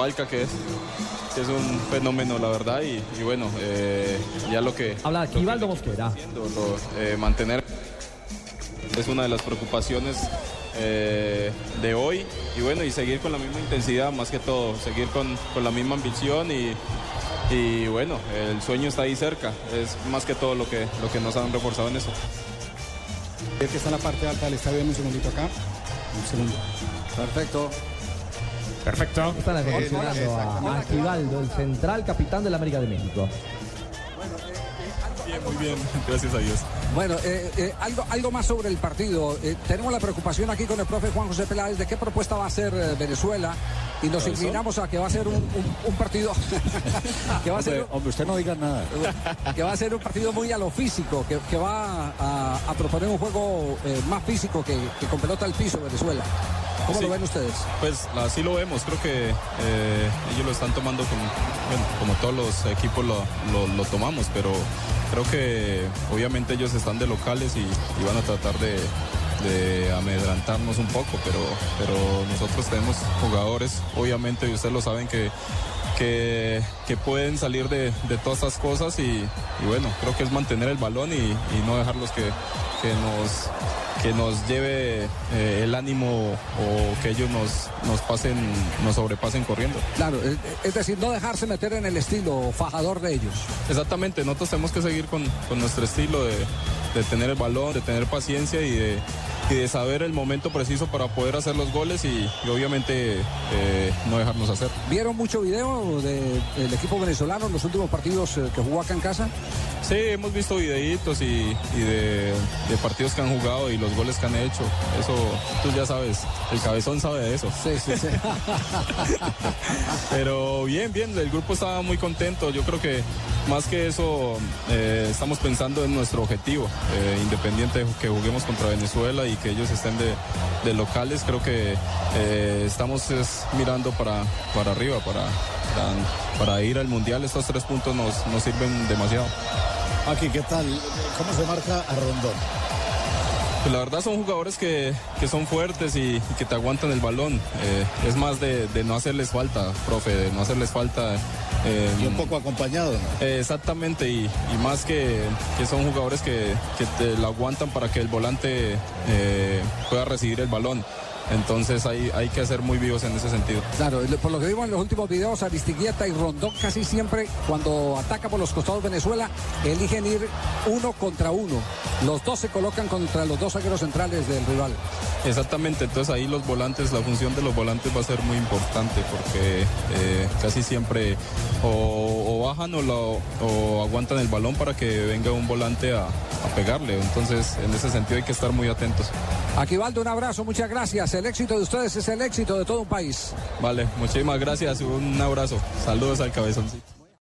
Falca, que es, que es un fenómeno, la verdad. Y, y bueno, eh, ya lo que. Habla aquí, Valdo Mosquera. Lo, lo, eh, mantener es una de las preocupaciones eh, de hoy y bueno, y seguir con la misma intensidad más que todo, seguir con, con la misma ambición y, y, bueno, el sueño está ahí cerca, es más que todo lo que, lo que nos han reforzado en eso. El que está en la parte alta del estadio, un segundito acá, un segundo. Perfecto. Perfecto. Están acondicionando a Aquivaldo, el central capitán de la América de México. Bien, muy bien, gracias a Dios. Bueno, eh, eh, algo, algo más sobre el partido. Eh, tenemos la preocupación aquí con el profe Juan José Peláez de qué propuesta va a hacer Venezuela y nos inclinamos a que va a ser un, un, un partido que va a ser, hombre, hombre, usted no diga nada. que va a ser un partido muy a lo físico que, que va a, a, proponer un juego más físico que, que con pelota al piso Venezuela. ¿Cómo sí, lo ven ustedes? Pues así lo vemos, creo que eh, ellos lo están tomando como, bueno, como todos los equipos lo, lo, lo, tomamos, pero creo que obviamente ellos están de locales y, y van a tratar de, de, amedrantarnos un poco, pero, pero nosotros tenemos jugadores, obviamente, y ustedes lo saben que que, que, pueden salir de, de todas estas cosas y, y, bueno, creo que es mantener el balón y, y no dejarlos que, que nos que nos lleve eh, el ánimo o que ellos nos, nos pasen, nos sobrepasen corriendo. Claro, es, es, decir, no dejarse meter en el estilo fajador de ellos. Exactamente, nosotros tenemos que seguir con, con nuestro estilo de, de, tener el balón, de tener paciencia y de, y de saber el momento preciso para poder hacer los goles y, y obviamente eh, no dejarnos hacer. ¿Vieron mucho video del de, equipo venezolano en los últimos partidos eh, que jugó acá en casa? Sí, hemos visto videitos y, y de, de, partidos que han jugado y los goles que han hecho. Eso, tú ya sabes, el cabezón sabe de eso. Sí, sí, sí. Pero bien, bien, el grupo estaba muy contento. Yo creo que más que eso, eh, estamos pensando en nuestro objetivo, eh, independiente de que juguemos contra Venezuela y que ellos estén de, de locales, creo que eh, estamos es, mirando para, para arriba, para, para, para, ir al Mundial. Estos tres puntos nos, nos sirven demasiado. Aquí, ¿qué tal? ¿Cómo se marca a Rondón? Pues la verdad son jugadores que, que son fuertes y, y, que te aguantan el balón. Eh, es más de, de, no hacerles falta, profe, de no hacerles falta. Eh, y un poco acompañado. Eh, exactamente, y, y, más que, que son jugadores que, que te lo aguantan para que el volante eh, pueda recibir el balón. Entonces hay, hay que ser muy vivos en ese sentido. Claro, por lo que vimos en los últimos videos, Aristiguieta y Rondón casi siempre cuando ataca por los costados Venezuela, eligen ir uno contra uno. Los dos se colocan contra los dos zagueros centrales del rival. Exactamente, entonces ahí los volantes, la función de los volantes va a ser muy importante porque eh, casi siempre o, o bajan o, lo, o, aguantan el balón para que venga un volante a, a pegarle. Entonces en ese sentido hay que estar muy atentos. Aquivaldo, un abrazo, muchas gracias. El éxito de ustedes es el éxito de todo un país. Vale, muchísimas gracias, un abrazo. Saludos al cabezoncito.